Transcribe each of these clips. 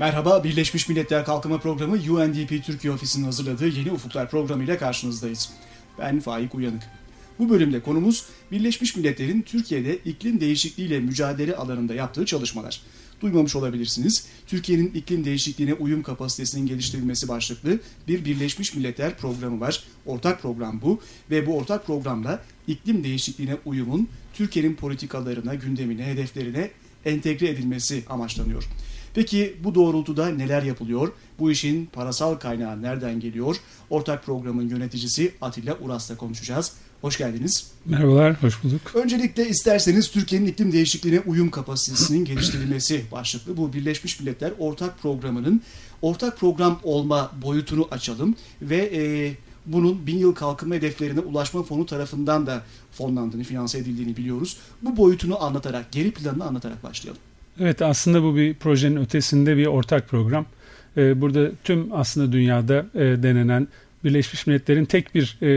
Merhaba, Birleşmiş Milletler Kalkınma Programı UNDP Türkiye Ofisi'nin hazırladığı Yeni Ufuklar programı ile karşınızdayız. Ben Faik Uyanık. Bu bölümde konumuz Birleşmiş Milletler'in Türkiye'de iklim değişikliğiyle mücadele alanında yaptığı çalışmalar. Duymamış olabilirsiniz. Türkiye'nin iklim değişikliğine uyum kapasitesinin geliştirilmesi başlıklı bir Birleşmiş Milletler programı var. Ortak program bu ve bu ortak programla iklim değişikliğine uyumun Türkiye'nin politikalarına, gündemine, hedeflerine entegre edilmesi amaçlanıyor. Peki bu doğrultuda neler yapılıyor? Bu işin parasal kaynağı nereden geliyor? Ortak programın yöneticisi Atilla Uras'la konuşacağız. Hoş geldiniz. Merhabalar, hoş bulduk. Öncelikle isterseniz Türkiye'nin iklim değişikliğine uyum kapasitesinin geliştirilmesi başlıklı bu Birleşmiş Milletler Ortak Programı'nın ortak program olma boyutunu açalım ve e, bunun bin yıl kalkınma hedeflerine ulaşma fonu tarafından da fonlandığını, finanse edildiğini biliyoruz. Bu boyutunu anlatarak, geri planını anlatarak başlayalım. Evet aslında bu bir projenin ötesinde bir ortak program. Ee, burada tüm aslında dünyada e, denenen Birleşmiş Milletler'in tek bir e,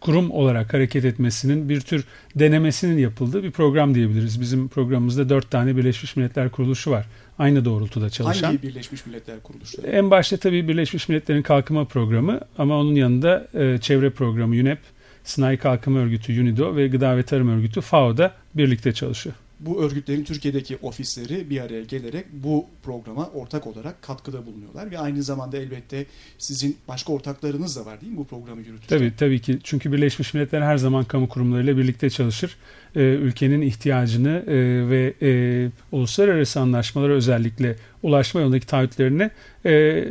kurum olarak hareket etmesinin bir tür denemesinin yapıldığı bir program diyebiliriz. Bizim programımızda dört tane Birleşmiş Milletler kuruluşu var. Aynı doğrultuda çalışan. Hangi Birleşmiş Milletler kuruluşları? En başta tabii Birleşmiş Milletler'in kalkınma programı ama onun yanında e, çevre programı UNEP, Sınai Kalkınma Örgütü UNIDO ve Gıda ve Tarım Örgütü FAO'da birlikte çalışıyor bu örgütlerin Türkiye'deki ofisleri bir araya gelerek bu programa ortak olarak katkıda bulunuyorlar ve aynı zamanda elbette sizin başka ortaklarınız da var değil mi bu programı yürütürken? Tabii tabii ki çünkü Birleşmiş Milletler her zaman kamu kurumlarıyla birlikte çalışır. Ee, ülkenin ihtiyacını e, ve e, uluslararası anlaşmalara özellikle ulaşma yolundaki taahhütlerini e,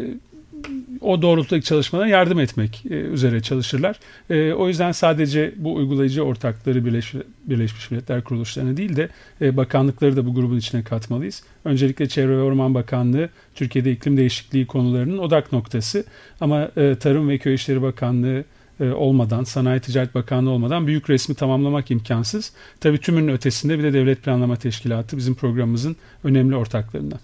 o doğrultudaki çalışmalara yardım etmek e, üzere çalışırlar. E, o yüzden sadece bu uygulayıcı ortakları Birleş, Birleşmiş Milletler kuruluşlarına değil de e, bakanlıkları da bu grubun içine katmalıyız. Öncelikle Çevre ve Orman Bakanlığı Türkiye'de iklim değişikliği konularının odak noktası ama Tarım ve Köy İşleri Bakanlığı olmadan, Sanayi Ticaret Bakanlığı olmadan büyük resmi tamamlamak imkansız. Tabii tümünün ötesinde bir de Devlet Planlama Teşkilatı bizim programımızın önemli ortaklarından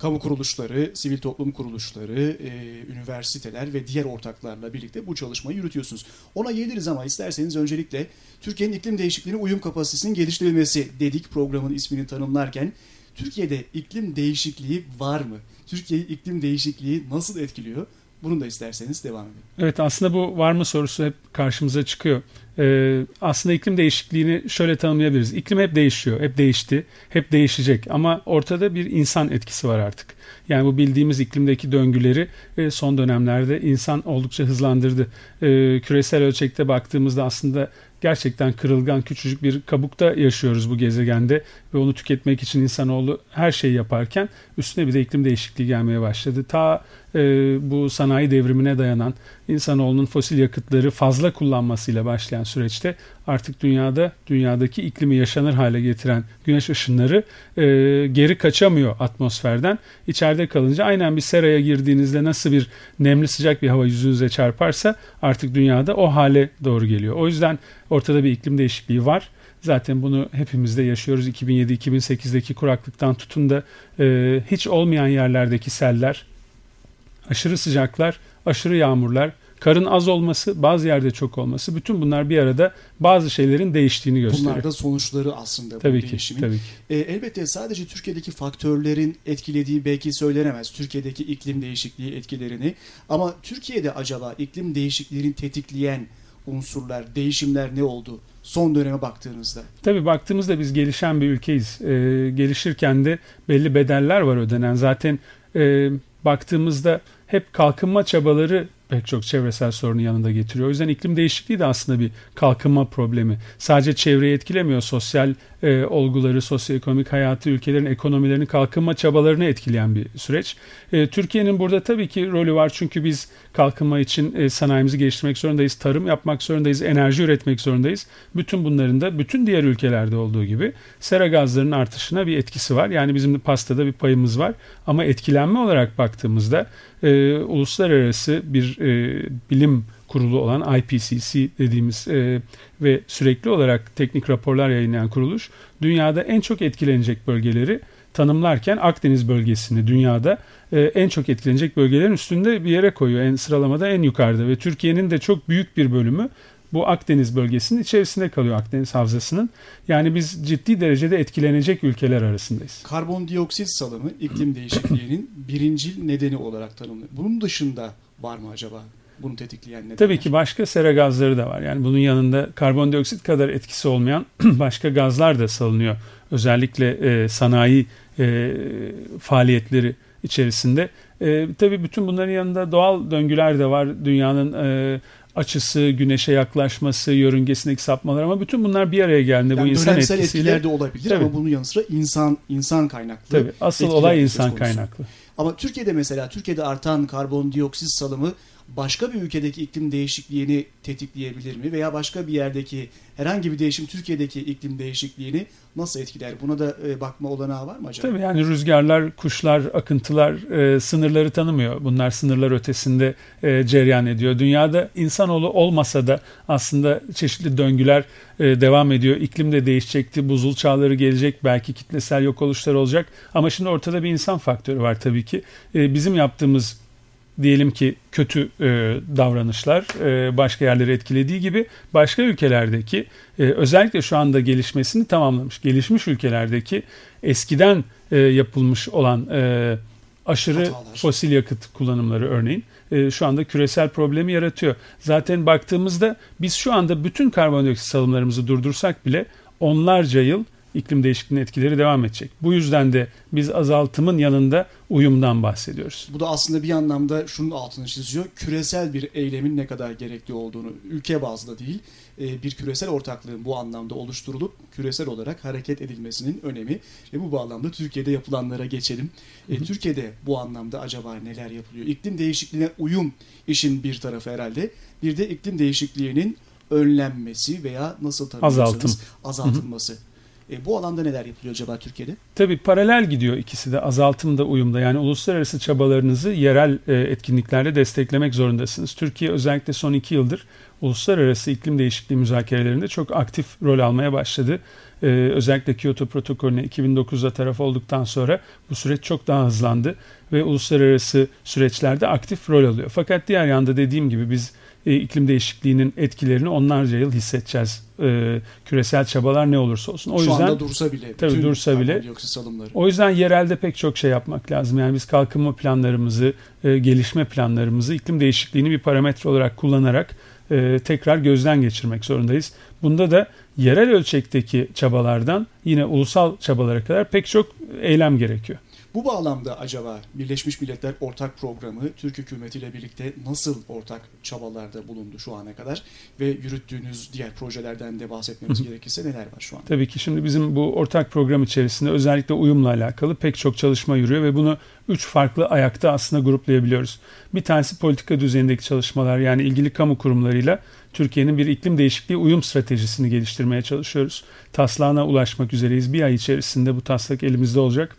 kamu kuruluşları, sivil toplum kuruluşları, e, üniversiteler ve diğer ortaklarla birlikte bu çalışmayı yürütüyorsunuz. Ona geliriz ama isterseniz öncelikle Türkiye'nin iklim değişikliğine uyum kapasitesinin geliştirilmesi dedik programın ismini tanımlarken. Türkiye'de iklim değişikliği var mı? Türkiye'yi iklim değişikliği nasıl etkiliyor? Bunu da isterseniz devam edelim. Evet aslında bu var mı sorusu hep karşımıza çıkıyor. Ee, aslında iklim değişikliğini şöyle tanımlayabiliriz. İklim hep değişiyor, hep değişti, hep değişecek ama ortada bir insan etkisi var artık. Yani bu bildiğimiz iklimdeki döngüleri e, son dönemlerde insan oldukça hızlandırdı. E, küresel ölçekte baktığımızda aslında gerçekten kırılgan küçücük bir kabukta yaşıyoruz bu gezegende ve onu tüketmek için insanoğlu her şeyi yaparken üstüne bir de iklim değişikliği gelmeye başladı. Ta e, bu sanayi devrimine dayanan insanoğlunun fosil yakıtları fazla kullanmasıyla başlayan süreçte artık dünyada dünyadaki iklimi yaşanır hale getiren güneş ışınları e, geri kaçamıyor atmosferden. İçeride kalınca aynen bir seraya girdiğinizde nasıl bir nemli sıcak bir hava yüzünüze çarparsa artık dünyada o hale doğru geliyor. O yüzden ortada bir iklim değişikliği var. Zaten bunu hepimizde yaşıyoruz. 2007-2008'deki kuraklıktan tutun da e, hiç olmayan yerlerdeki seller, aşırı sıcaklar, aşırı yağmurlar, karın az olması, bazı yerde çok olması bütün bunlar bir arada bazı şeylerin değiştiğini gösteriyor. Bunlar da sonuçları aslında tabii bu ki, değişimin. Tabii ki. E, elbette sadece Türkiye'deki faktörlerin etkilediği belki söylenemez. Türkiye'deki iklim değişikliği etkilerini ama Türkiye'de acaba iklim değişikliğini tetikleyen unsurlar, değişimler ne oldu? Son döneme baktığınızda. Tabii baktığımızda biz gelişen bir ülkeyiz. Ee, gelişirken de belli bedeller var ödenen. Zaten e, baktığımızda hep kalkınma çabaları pek çok çevresel sorunu yanında getiriyor. O yüzden iklim değişikliği de aslında bir kalkınma problemi. Sadece çevreyi etkilemiyor, sosyal e, olguları, sosyoekonomik hayatı, ülkelerin ekonomilerini, kalkınma çabalarını etkileyen bir süreç. E, Türkiye'nin burada tabii ki rolü var çünkü biz kalkınma için e, sanayimizi geliştirmek zorundayız, tarım yapmak zorundayız, enerji üretmek zorundayız. Bütün bunların da bütün diğer ülkelerde olduğu gibi sera gazlarının artışına bir etkisi var. Yani bizim de pastada bir payımız var ama etkilenme olarak baktığımızda e, uluslararası bir e, bilim kurulu olan IPCC dediğimiz e, ve sürekli olarak teknik raporlar yayınlayan kuruluş dünyada en çok etkilenecek bölgeleri tanımlarken Akdeniz bölgesini dünyada e, en çok etkilenecek bölgelerin üstünde bir yere koyuyor. En sıralamada en yukarıda ve Türkiye'nin de çok büyük bir bölümü bu Akdeniz bölgesinin içerisinde kalıyor Akdeniz Havzası'nın. Yani biz ciddi derecede etkilenecek ülkeler arasındayız. Karbondioksit salımı iklim değişikliğinin birincil nedeni olarak tanımlanıyor. Bunun dışında var mı acaba bunu tetikleyen nedenler? Tabii ki başka sera gazları da var. Yani bunun yanında karbondioksit kadar etkisi olmayan başka gazlar da salınıyor. Özellikle e, sanayi e, faaliyetleri içerisinde. E, tabii bütün bunların yanında doğal döngüler de var. Dünyanın e, açısı, güneşe yaklaşması, yörüngesindeki sapmalar ama bütün bunlar bir araya geldiğinde yani bu insan etkisiyle. etkiler de olabilir Tabii. ama bunun yanı sıra insan insan kaynaklı. Tabii asıl olay insan kaynaklı. Ama Türkiye'de mesela Türkiye'de artan karbondioksit salımı başka bir ülkedeki iklim değişikliğini tetikleyebilir mi? Veya başka bir yerdeki herhangi bir değişim Türkiye'deki iklim değişikliğini nasıl etkiler? Buna da e, bakma olanağı var mı acaba? Tabii yani rüzgarlar, kuşlar, akıntılar e, sınırları tanımıyor. Bunlar sınırlar ötesinde e, cereyan ediyor. Dünyada insanoğlu olmasa da aslında çeşitli döngüler e, devam ediyor. İklim de değişecekti, buzul çağları gelecek, belki kitlesel yok oluşlar olacak. Ama şimdi ortada bir insan faktörü var tabii ki. E, bizim yaptığımız diyelim ki kötü e, davranışlar e, başka yerleri etkilediği gibi başka ülkelerdeki e, özellikle şu anda gelişmesini tamamlamış gelişmiş ülkelerdeki eskiden e, yapılmış olan e, aşırı Hatalar. fosil yakıt kullanımları örneğin e, şu anda küresel problemi yaratıyor. Zaten baktığımızda biz şu anda bütün karbondioksit salımlarımızı durdursak bile onlarca yıl iklim değişikliğinin etkileri devam edecek. Bu yüzden de biz azaltımın yanında uyumdan bahsediyoruz. Bu da aslında bir anlamda şunun altını çiziyor. Küresel bir eylemin ne kadar gerekli olduğunu ülke bazlı değil e, bir küresel ortaklığın bu anlamda oluşturulup küresel olarak hareket edilmesinin önemi ve bu bağlamda Türkiye'de yapılanlara geçelim. E, Türkiye'de bu anlamda acaba neler yapılıyor? İklim değişikliğine uyum işin bir tarafı herhalde. Bir de iklim değişikliğinin önlenmesi veya nasıl tanımlıyorsanız Azaltım. azaltılması. E, bu alanda neler yapılıyor acaba Türkiye'de? Tabii paralel gidiyor ikisi de azaltımda uyumda yani uluslararası çabalarınızı yerel e, etkinliklerle desteklemek zorundasınız. Türkiye özellikle son iki yıldır uluslararası iklim değişikliği müzakerelerinde çok aktif rol almaya başladı. Ee, özellikle Kyoto protokolüne 2009'da taraf olduktan sonra bu süreç çok daha hızlandı ve uluslararası süreçlerde aktif rol alıyor. Fakat diğer yanda dediğim gibi biz e, iklim değişikliğinin etkilerini onlarca yıl hissedeceğiz. E, küresel çabalar ne olursa olsun. O Şu yüzden anda dursa bile. Tabii dursa bile. salımları. o yüzden yerelde pek çok şey yapmak lazım. Yani biz kalkınma planlarımızı, e, gelişme planlarımızı iklim değişikliğini bir parametre olarak kullanarak e, tekrar gözden geçirmek zorundayız. Bunda da yerel ölçekteki çabalardan yine ulusal çabalara kadar pek çok eylem gerekiyor. Bu bağlamda acaba Birleşmiş Milletler Ortak Programı Türk hükümetiyle birlikte nasıl ortak çabalarda bulundu şu ana kadar ve yürüttüğünüz diğer projelerden de bahsetmemiz gerekirse neler var şu an? Tabii ki şimdi bizim bu ortak program içerisinde özellikle uyumla alakalı pek çok çalışma yürüyor ve bunu üç farklı ayakta aslında gruplayabiliyoruz. Bir tanesi politika düzeyindeki çalışmalar yani ilgili kamu kurumlarıyla Türkiye'nin bir iklim değişikliği uyum stratejisini geliştirmeye çalışıyoruz. Taslağına ulaşmak üzereyiz. Bir ay içerisinde bu taslak elimizde olacak.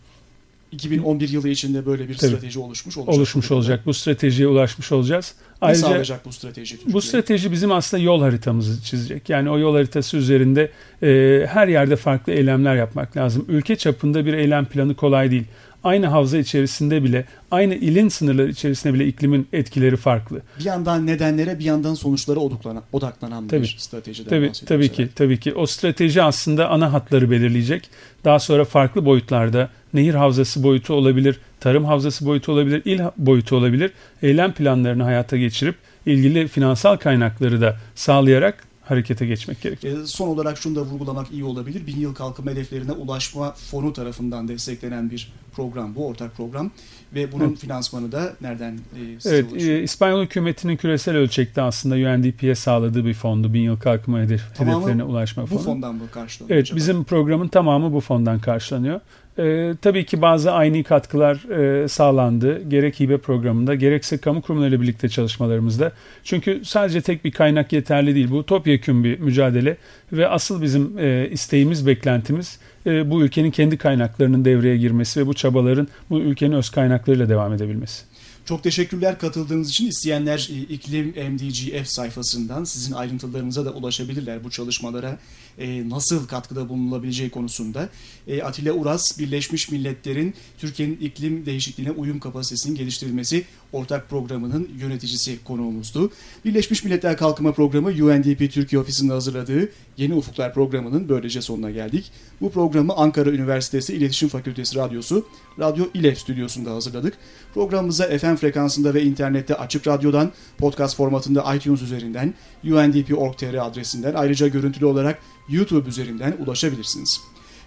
2011 yılı içinde böyle bir Tabii. strateji oluşmuş olacak. Oluşmuş olacak. Bu stratejiye ulaşmış olacağız. Ne Ayrıca sağlayacak bu strateji Türkiye? bu strateji bizim aslında yol haritamızı çizecek. Yani o yol haritası üzerinde e, her yerde farklı eylemler yapmak lazım. Ülke çapında bir eylem planı kolay değil. Aynı havza içerisinde bile, aynı ilin sınırları içerisinde bile iklimin etkileri farklı. Bir yandan nedenlere bir yandan sonuçlara odaklanan, odaklanan Tabii. bir stratejiden Tabii, tabii ki, tabii ki. O strateji aslında ana hatları belirleyecek. Daha sonra farklı boyutlarda nehir havzası boyutu olabilir, tarım havzası boyutu olabilir, il boyutu olabilir. Eylem planlarını hayata geçirip ilgili finansal kaynakları da sağlayarak harekete geçmek gerekiyor. E, son olarak şunu da vurgulamak iyi olabilir. Bin yıl kalkınma hedeflerine ulaşma fonu tarafından desteklenen bir program bu ortak program ve bunun Evet. finansmanı da nereden e, size Evet, ulaşıyor? e, İspanyol hükümetinin küresel ölçekte aslında UNDP'ye sağladığı bir fondu. Bin yıl kalkınma hedef, Tamamı hedeflerine ulaşma bu fonu. fondan mı karşılanıyor Evet, acaba? bizim programın tamamı bu fondan karşılanıyor. Ee, tabii ki bazı aynı katkılar e, sağlandı. Gerek hibe programında gerekse kamu kurumlarıyla birlikte çalışmalarımızda. Çünkü sadece tek bir kaynak yeterli değil. Bu topyekun bir mücadele ve asıl bizim e, isteğimiz, beklentimiz e, bu ülkenin kendi kaynaklarının devreye girmesi ve bu çabaların bu ülkenin öz kaynaklarıyla devam edebilmesi. Çok teşekkürler katıldığınız için. İsteyenler e, İklim MDGF sayfasından sizin ayrıntılarınıza da ulaşabilirler bu çalışmalara e, nasıl katkıda bulunulabileceği konusunda. E, Atilla Uras, Birleşmiş Milletler'in Türkiye'nin iklim değişikliğine uyum kapasitesinin geliştirilmesi ortak programının yöneticisi konuğumuzdu. Birleşmiş Milletler Kalkınma Programı UNDP Türkiye Ofisi'nde hazırladığı Yeni Ufuklar programının böylece sonuna geldik. Bu programı Ankara Üniversitesi İletişim Fakültesi Radyosu, Radyo İLEF stüdyosunda hazırladık. Programımıza FM frekansında ve internette açık radyodan, podcast formatında iTunes üzerinden, undp.org.tr adresinden ayrıca görüntülü olarak YouTube üzerinden ulaşabilirsiniz.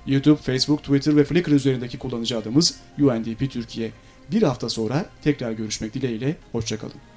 YouTube, Facebook, Twitter ve Flickr üzerindeki kullanıcı adımız UNDP Türkiye. Bir hafta sonra tekrar görüşmek dileğiyle, hoşçakalın.